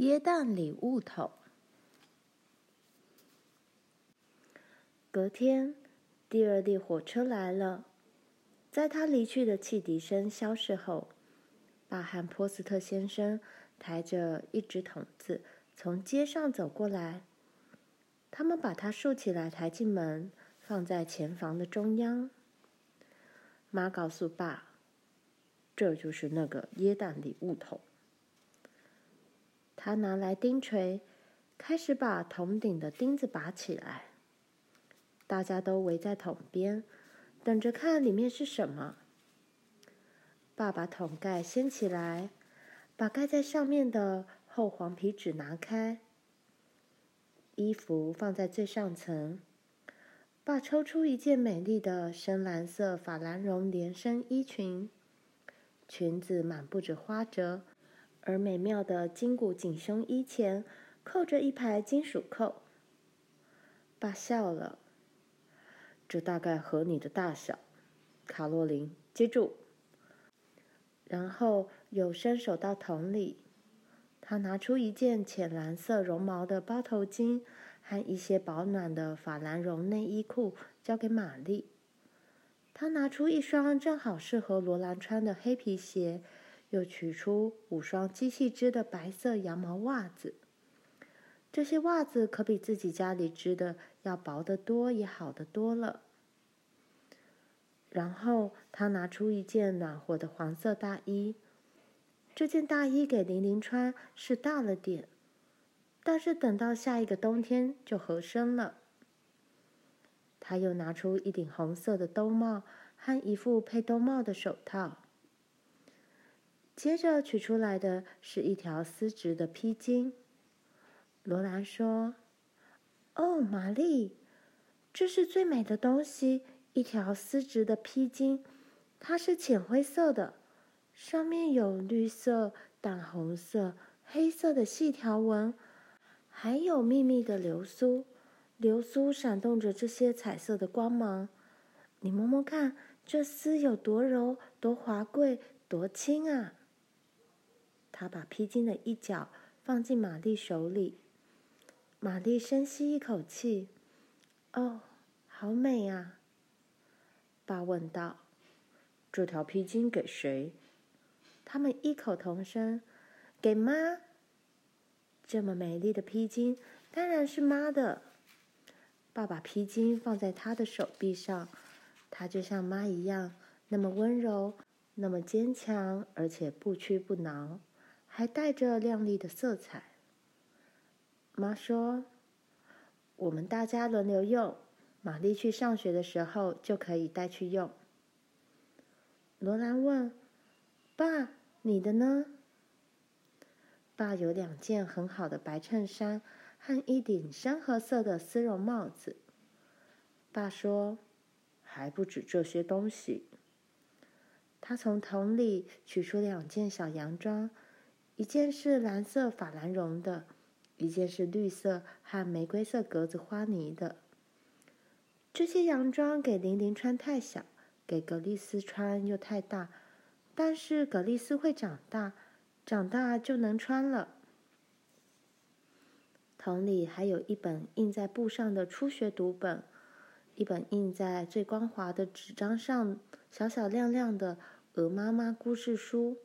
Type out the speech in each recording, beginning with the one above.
耶诞礼物桶。隔天，第二列火车来了。在他离去的汽笛声消逝后，爸和波斯特先生抬着一只桶子从街上走过来。他们把它竖起来，抬进门，放在前房的中央。妈告诉爸：“这就是那个耶诞礼物桶。”他拿来钉锤，开始把桶顶的钉子拔起来。大家都围在桶边，等着看里面是什么。爸把桶盖掀起来，把盖在上面的厚黄皮纸拿开，衣服放在最上层。爸抽出一件美丽的深蓝色法兰绒连身衣裙，裙子满布着花褶。而美妙的金骨紧胸衣前扣着一排金属扣。爸笑了，这大概合你的大小，卡洛琳，接住。然后又伸手到桶里，他拿出一件浅蓝色绒毛的包头巾和一些保暖的法兰绒内衣裤，交给玛丽。他拿出一双正好适合罗兰穿的黑皮鞋。又取出五双机器织的白色羊毛袜子，这些袜子可比自己家里织的要薄得多，也好得多了。然后他拿出一件暖和的黄色大衣，这件大衣给玲玲穿是大了点，但是等到下一个冬天就合身了。他又拿出一顶红色的兜帽和一副配兜帽的手套。接着取出来的是一条丝质的披巾。罗兰说：“哦，玛丽，这是最美的东西，一条丝质的披巾，它是浅灰色的，上面有绿色、淡红色、黑色的细条纹，还有密密的流苏，流苏闪动着这些彩色的光芒。你摸摸看，这丝有多柔、多华贵、多轻啊！”他把披巾的一角放进玛丽手里，玛丽深吸一口气，“哦，好美啊！”爸问道，“这条披巾给谁？”他们异口同声，“给妈。”这么美丽的披巾，当然是妈的。爸把披巾放在她的手臂上，她就像妈一样，那么温柔，那么坚强，而且不屈不挠。还带着亮丽的色彩。妈说：“我们大家轮流用，玛丽去上学的时候就可以带去用。”罗兰问：“爸，你的呢？”爸有两件很好的白衬衫和一顶深褐色的丝绒帽子。爸说：“还不止这些东西。”他从桶里取出两件小洋装。一件是蓝色法兰绒的，一件是绿色和玫瑰色格子花呢的。这些洋装给玲玲穿太小，给格丽丝穿又太大。但是格丽丝会长大，长大就能穿了。桶里还有一本印在布上的初学读本，一本印在最光滑的纸张上，小小亮亮的《鹅妈妈故事书》。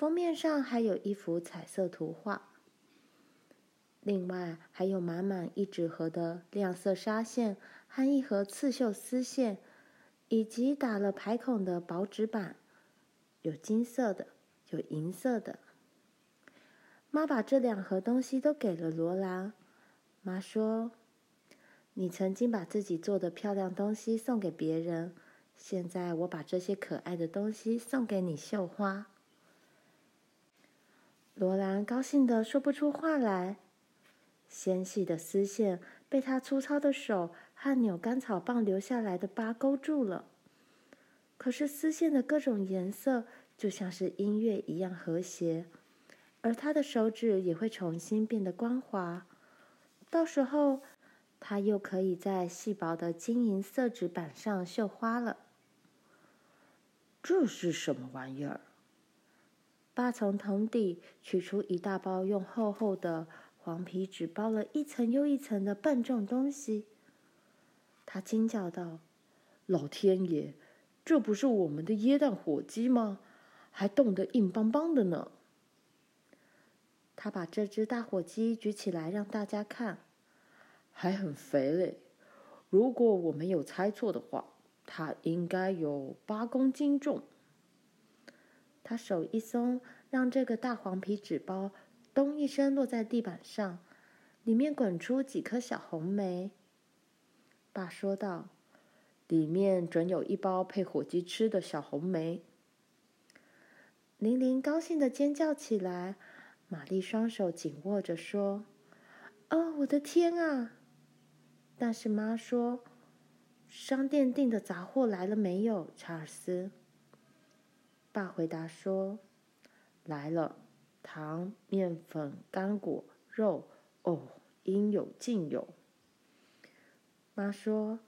封面上还有一幅彩色图画，另外还有满满一纸盒的亮色纱线和一盒刺绣丝线，以及打了排孔的薄纸板，有金色的，有银色的。妈把这两盒东西都给了罗兰。妈说：“你曾经把自己做的漂亮东西送给别人，现在我把这些可爱的东西送给你，绣花。”罗兰高兴得说不出话来，纤细的丝线被他粗糙的手和扭干草棒留下来的疤勾住了。可是丝线的各种颜色就像是音乐一样和谐，而他的手指也会重新变得光滑。到时候，他又可以在细薄的金银色纸板上绣花了。这是什么玩意儿？爸从桶底取出一大包用厚厚的黄皮纸包了一层又一层的笨重东西。他惊叫道：“老天爷，这不是我们的耶蛋火鸡吗？还冻得硬邦邦的呢！”他把这只大火鸡举起来让大家看，还很肥嘞。如果我没有猜错的话，它应该有八公斤重。他手一松，让这个大黄皮纸包“咚”一声落在地板上，里面滚出几颗小红莓。爸说道：“里面准有一包配火鸡吃的小红莓。”玲玲高兴的尖叫起来，玛丽双手紧握着说：“哦，我的天啊！”但是妈说。商店订的杂货来了没有，查尔斯？爸回答说：“来了，糖、面粉、干果、肉，哦，应有尽有。”妈说：“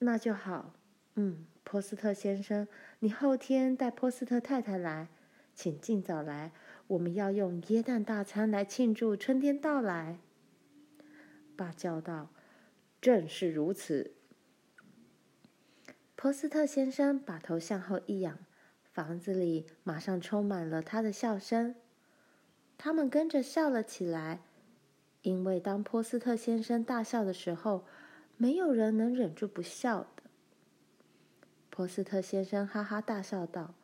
那就好。嗯，波斯特先生，你后天带波斯特太太来，请尽早来，我们要用椰蛋大餐来庆祝春天到来。”爸叫道：“正是如此。”波斯特先生把头向后一仰，房子里马上充满了他的笑声。他们跟着笑了起来，因为当波斯特先生大笑的时候，没有人能忍住不笑的。波斯特先生哈哈大笑道：“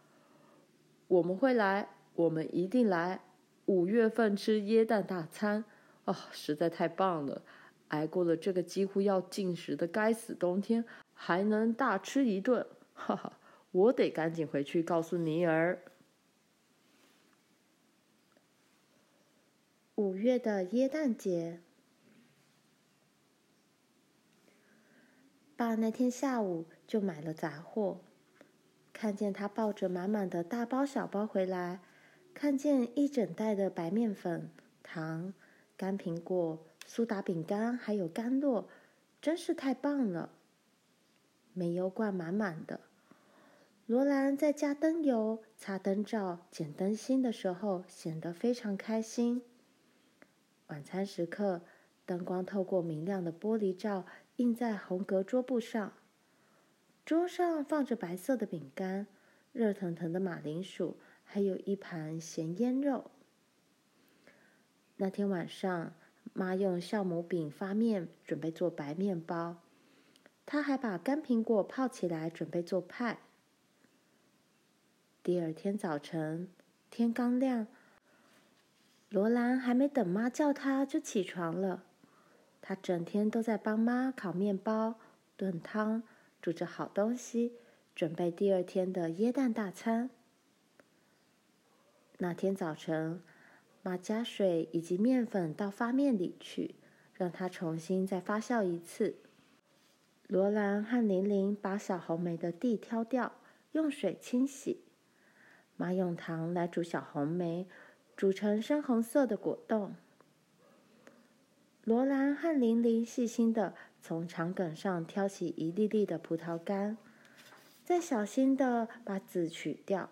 我们会来，我们一定来。五月份吃椰蛋大餐，哦，实在太棒了！挨过了这个几乎要禁食的该死冬天。”还能大吃一顿，哈哈！我得赶紧回去告诉尼尔。五月的耶诞节，爸那天下午就买了杂货，看见他抱着满满的大包小包回来，看见一整袋的白面粉、糖、干苹果、苏打饼干，还有干酪，真是太棒了。煤油罐满满的，罗兰在加灯油、擦灯罩、剪灯芯的时候显得非常开心。晚餐时刻，灯光透过明亮的玻璃罩映在红格桌布上，桌上放着白色的饼干、热腾腾的马铃薯，还有一盘咸腌肉。那天晚上，妈用酵母饼发面，准备做白面包。她还把干苹果泡起来，准备做派。第二天早晨，天刚亮，罗兰还没等妈叫他，就起床了。他整天都在帮妈烤面包、炖汤，煮着好东西，准备第二天的椰蛋大餐。那天早晨，妈加水以及面粉到发面里去，让它重新再发酵一次。罗兰和玲玲把小红莓的蒂挑掉，用水清洗。妈用糖来煮小红莓，煮成深红色的果冻。罗兰和玲玲细心地从长梗上挑起一粒粒的葡萄干，再小心地把籽取掉。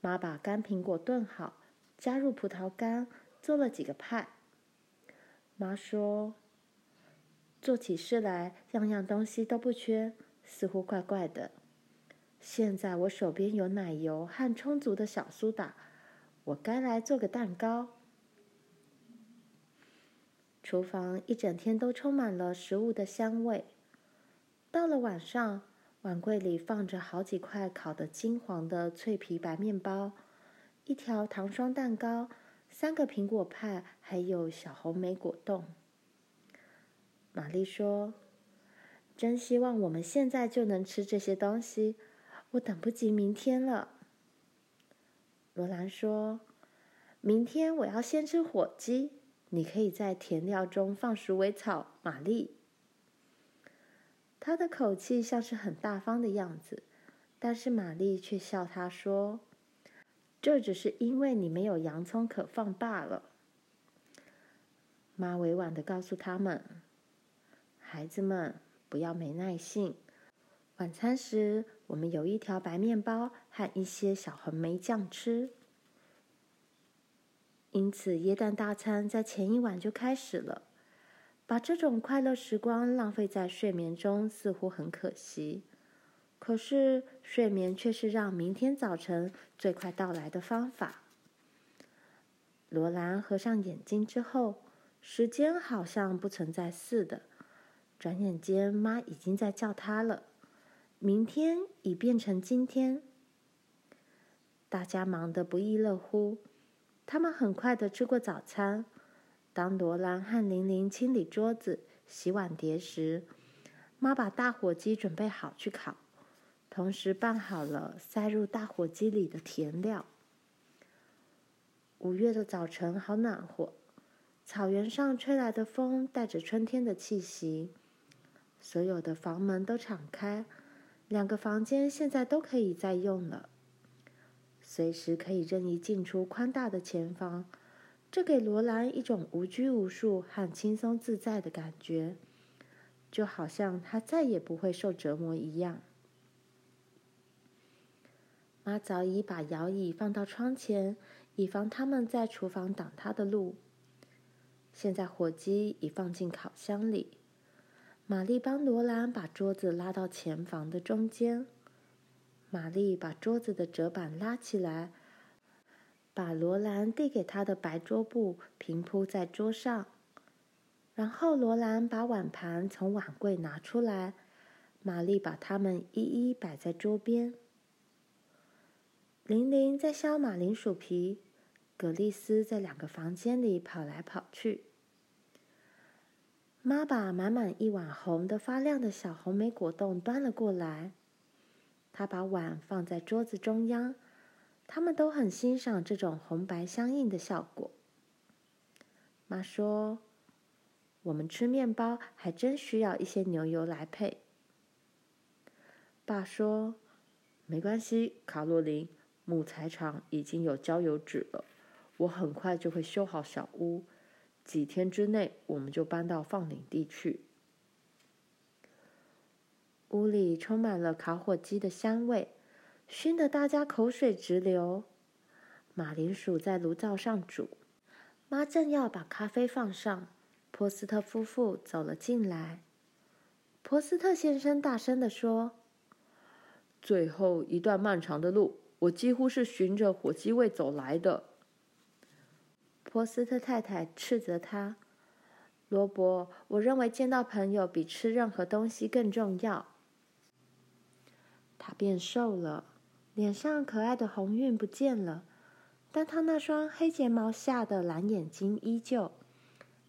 妈把干苹果炖好，加入葡萄干，做了几个派。妈说。做起事来，样样东西都不缺，似乎怪怪的。现在我手边有奶油和充足的小苏打，我该来做个蛋糕。厨房一整天都充满了食物的香味。到了晚上，碗柜里放着好几块烤得金黄的脆皮白面包，一条糖霜蛋糕，三个苹果派，还有小红莓果冻。玛丽说：“真希望我们现在就能吃这些东西，我等不及明天了。”罗兰说：“明天我要先吃火鸡，你可以在甜料中放鼠尾草。”玛丽，他的口气像是很大方的样子，但是玛丽却笑他说：“这只是因为你没有洋葱可放罢了。”妈委婉地告诉他们。孩子们，不要没耐性。晚餐时，我们有一条白面包和一些小红莓酱吃。因此，耶诞大餐在前一晚就开始了。把这种快乐时光浪费在睡眠中，似乎很可惜。可是，睡眠却是让明天早晨最快到来的方法。罗兰合上眼睛之后，时间好像不存在似的。转眼间，妈已经在叫他了。明天已变成今天。大家忙得不亦乐乎。他们很快的吃过早餐。当罗兰和玲玲清理桌子、洗碗碟时，妈把大火鸡准备好去烤，同时拌好了塞入大火鸡里的甜料。五月的早晨好暖和，草原上吹来的风带着春天的气息。所有的房门都敞开，两个房间现在都可以再用了。随时可以任意进出宽大的前房，这给罗兰一种无拘无束和轻松自在的感觉，就好像他再也不会受折磨一样。妈早已把摇椅放到窗前，以防他们在厨房挡她的路。现在火鸡已放进烤箱里，玛丽帮罗兰把桌子拉到前房的中间。玛丽把桌子的折板拉起来，把罗兰递给她的白桌布平铺在桌上，然后罗兰把碗盘从碗柜拿出来，玛丽把它们一一摆在桌边。玲玲在削马铃薯皮，葛丽丝在两个房间里跑来跑去。妈把满满一碗红的发亮的小红莓果冻端了过来。她把碗放在桌子中央，他们都很欣赏这种红白相映的效果。妈说：“我们吃面包还真需要一些牛油来配。”爸说：“没关系，卡洛琳，木材厂已经有焦油纸了，我很快就会修好小屋，几天之内我们就搬到放领地去。”屋里充满了烤火鸡的香味，熏得大家口水直流。马铃薯在炉灶上煮，妈正要把咖啡放上，波斯特夫妇走了进来。波斯特先生大声地说：“最后一段漫长的路，我几乎是循着火鸡味走来的。”波斯特太太斥责他：“罗伯，我认为见到朋友比吃任何东西更重要。”他变瘦了，脸上可爱的红晕不见了，但他那双黑睫毛下的蓝眼睛依旧，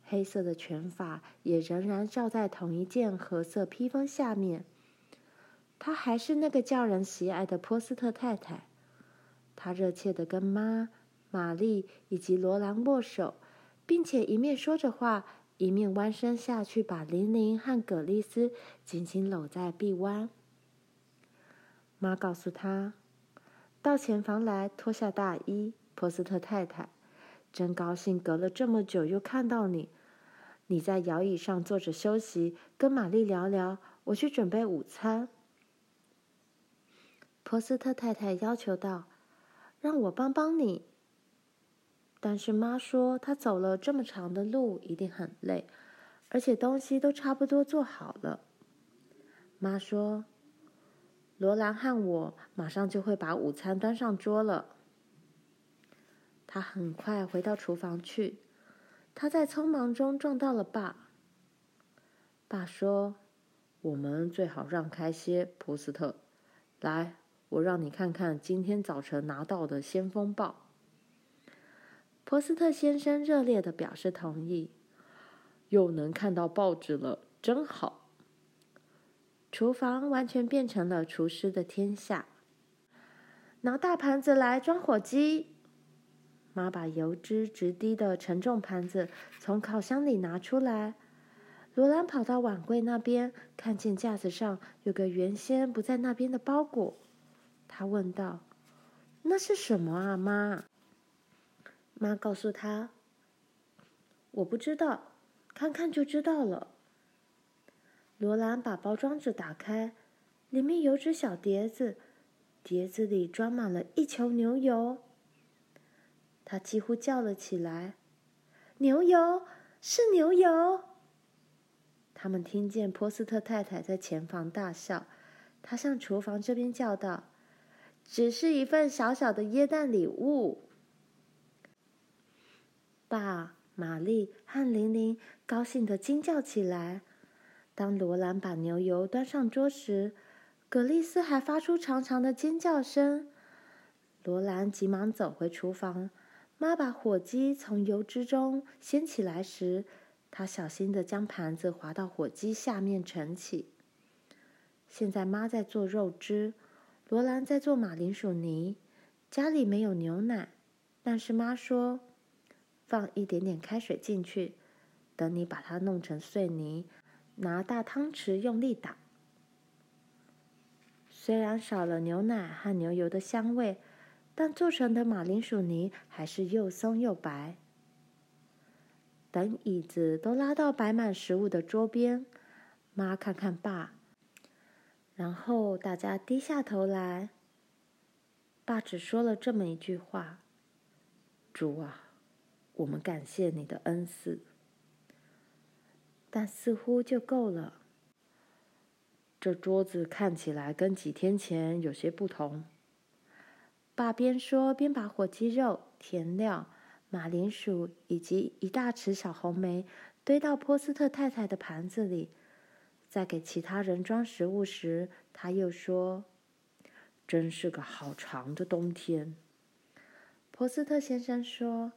黑色的卷发也仍然罩在同一件褐色披风下面。他还是那个叫人喜爱的波斯特太太。他热切地跟妈、玛丽以及罗兰握手，并且一面说着话，一面弯身下去把玲玲和葛丽丝紧紧搂在臂弯。妈告诉他：“到前房来脱下大衣，波斯特太太，真高兴，隔了这么久又看到你。你在摇椅上坐着休息，跟玛丽聊聊。我去准备午餐。”波斯特太太要求道：“让我帮帮你。”但是妈说：“她走了这么长的路，一定很累，而且东西都差不多做好了。”妈说。罗兰和我马上就会把午餐端上桌了。他很快回到厨房去，他在匆忙中撞到了爸。爸说：“我们最好让开些，普斯特。来，我让你看看今天早晨拿到的先锋报。”波斯特先生热烈地表示同意。又能看到报纸了，真好。厨房完全变成了厨师的天下。拿大盘子来装火鸡。妈把油脂直滴的沉重盘子从烤箱里拿出来。罗兰跑到碗柜那边，看见架子上有个原先不在那边的包裹。他问道：“那是什么啊，妈？”妈告诉他：“我不知道，看看就知道了。”罗兰把包装纸打开，里面有只小碟子，碟子里装满了一球牛油。他几乎叫了起来：“牛油，是牛油！”他们听见波斯特太太在前房大笑，她向厨房这边叫道：“只是一份小小的椰蛋礼物。”爸、玛丽和玲玲高兴的惊叫起来。当罗兰把牛油端上桌时，葛丽丝还发出长长的尖叫声。罗兰急忙走回厨房。妈把火鸡从油脂中掀起来时，她小心地将盘子滑到火鸡下面盛起。现在妈在做肉汁，罗兰在做马铃薯泥。家里没有牛奶，但是妈说，放一点点开水进去，等你把它弄成碎泥，拿大汤匙用力打。虽然少了牛奶和牛油的香味。但做成的马铃薯泥还是又松又白。等椅子都拉到摆满食物的桌边，妈看看爸，然后大家低下头来。爸只说了这么一句话：“主啊，我们感谢你的恩赐。”但似乎就够了。这桌子看起来跟几天前有些不同。爸边说边把火鸡肉、甜料、马铃薯以及一大匙小红莓堆到波斯特太太的盘子里，在给其他人装食物时，他又说：“真是个好长的冬天。”波斯特先生说：“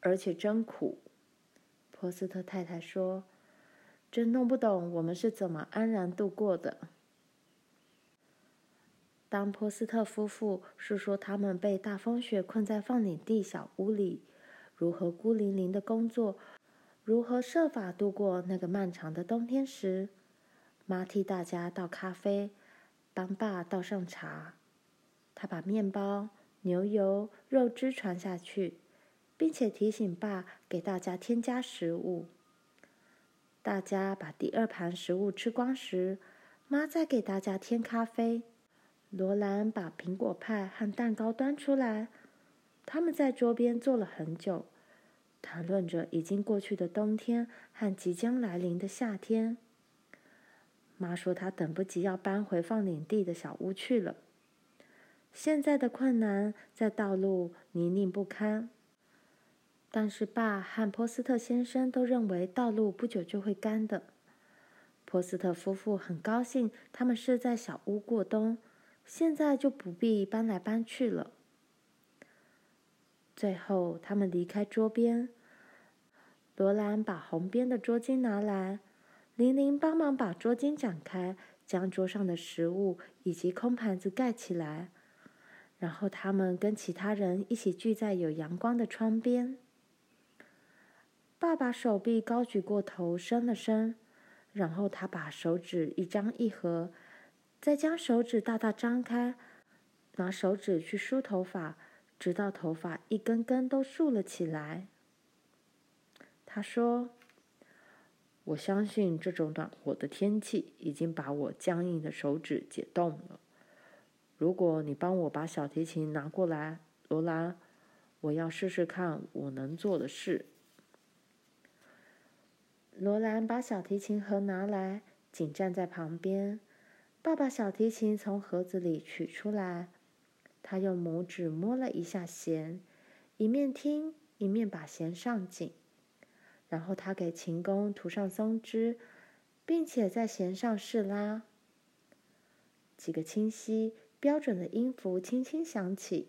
而且真苦。”波斯特太太说：“真弄不懂我们是怎么安然度过的。”当波斯特夫妇诉说他们被大风雪困在放领地小屋里，如何孤零零的工作，如何设法度过那个漫长的冬天时，妈替大家倒咖啡，帮爸倒上茶。他把面包、牛油、肉汁传下去，并且提醒爸给大家添加食物。大家把第二盘食物吃光时，妈再给大家添咖啡。罗兰把苹果派和蛋糕端出来，他们在桌边坐了很久，谈论着已经过去的冬天和即将来临的夏天。妈说她等不及要搬回放领地的小屋去了。现在的困难在道路泥泞不堪，但是爸和波斯特先生都认为道路不久就会干的。波斯特夫妇很高兴，他们是在小屋过冬。现在就不必搬来搬去了。最后，他们离开桌边。罗兰把红边的桌巾拿来，玲玲帮忙把桌巾展开，将桌上的食物以及空盘子盖起来。然后，他们跟其他人一起聚在有阳光的窗边。爸把手臂高举过头，伸了伸，然后他把手指一张一合。再将手指大大张开，拿手指去梳头发，直到头发一根根都竖了起来。他说：“我相信这种暖和的天气已经把我僵硬的手指解冻了。如果你帮我把小提琴拿过来，罗兰，我要试试看我能做的事。”罗兰把小提琴盒拿来，紧站在旁边。爸把小提琴从盒子里取出来，他用拇指摸了一下弦，一面听一面把弦上紧，然后他给琴弓涂上松脂，并且在弦上试拉。几个清晰标准的音符轻轻响起。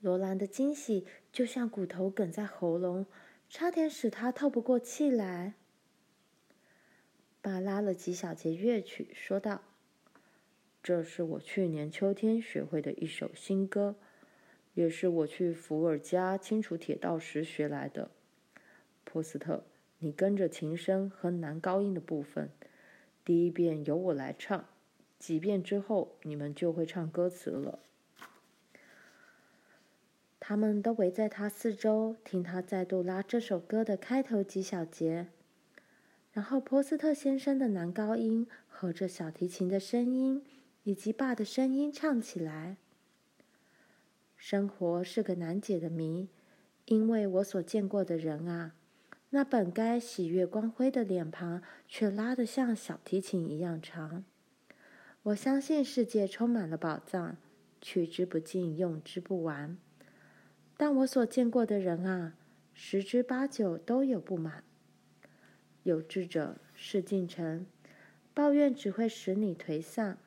罗兰的惊喜就像骨头哽在喉咙，差点使他透不过气来。爸拉了几小节乐曲，说道：“这是我去年秋天学会的一首新歌，也是我去伏尔加清除铁道时学来的。波斯特，你跟着琴声和男高音的部分。第一遍由我来唱，几遍之后你们就会唱歌词了。”他们都围在他四周，听他再度拉这首歌的开头几小节。然后波斯特先生的男高音和着小提琴的声音以及爸的声音唱起来。生活是个难解的谜，因为我所见过的人啊，那本该喜悦光辉的脸庞却拉得像小提琴一样长。我相信世界充满了宝藏，取之不尽，用之不完。但我所见过的人啊，十之八九都有不满。有志者事竟成，抱怨只会使你颓丧。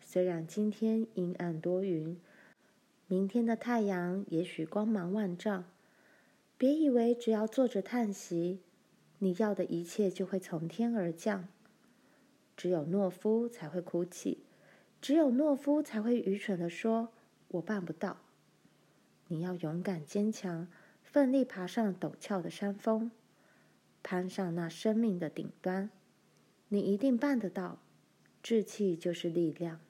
虽然今天阴暗多云，明天的太阳也许光芒万丈。别以为只要坐着叹息，你要的一切就会从天而降。只有懦夫才会哭泣，只有懦夫才会愚蠢地说：“我办不到。”你要勇敢坚强，奋力爬上陡峭的山峰，攀上那生命的顶端。你一定办得到，志气就是力量。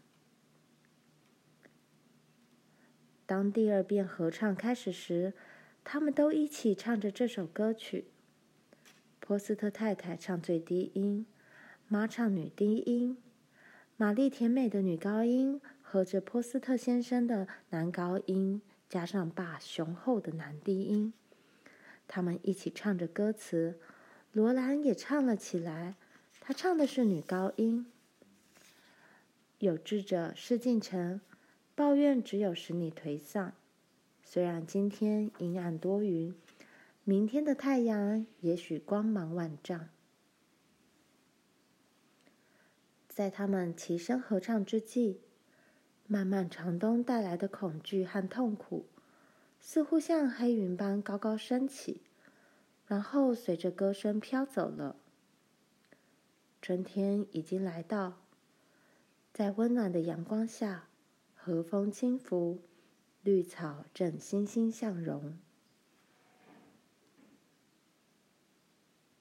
当第二遍合唱开始时，他们都一起唱着这首歌曲。波斯特太太唱最低音。妈唱女低音，玛丽甜美的女高音和着波斯特先生的男高音，加上爸雄厚的男低音，他们一起唱着歌词。罗兰也唱了起来，她唱的是女高音。有志者事竟成，抱怨只有使你颓丧。虽然今天阴暗多云，明天的太阳也许光芒万丈。在他们齐声合唱之际，漫漫长冬带来的恐惧和痛苦，似乎像黑云般高高升起，然后随着歌声飘走了。春天已经来到，在温暖的阳光下，和风轻拂，绿草正欣欣向荣。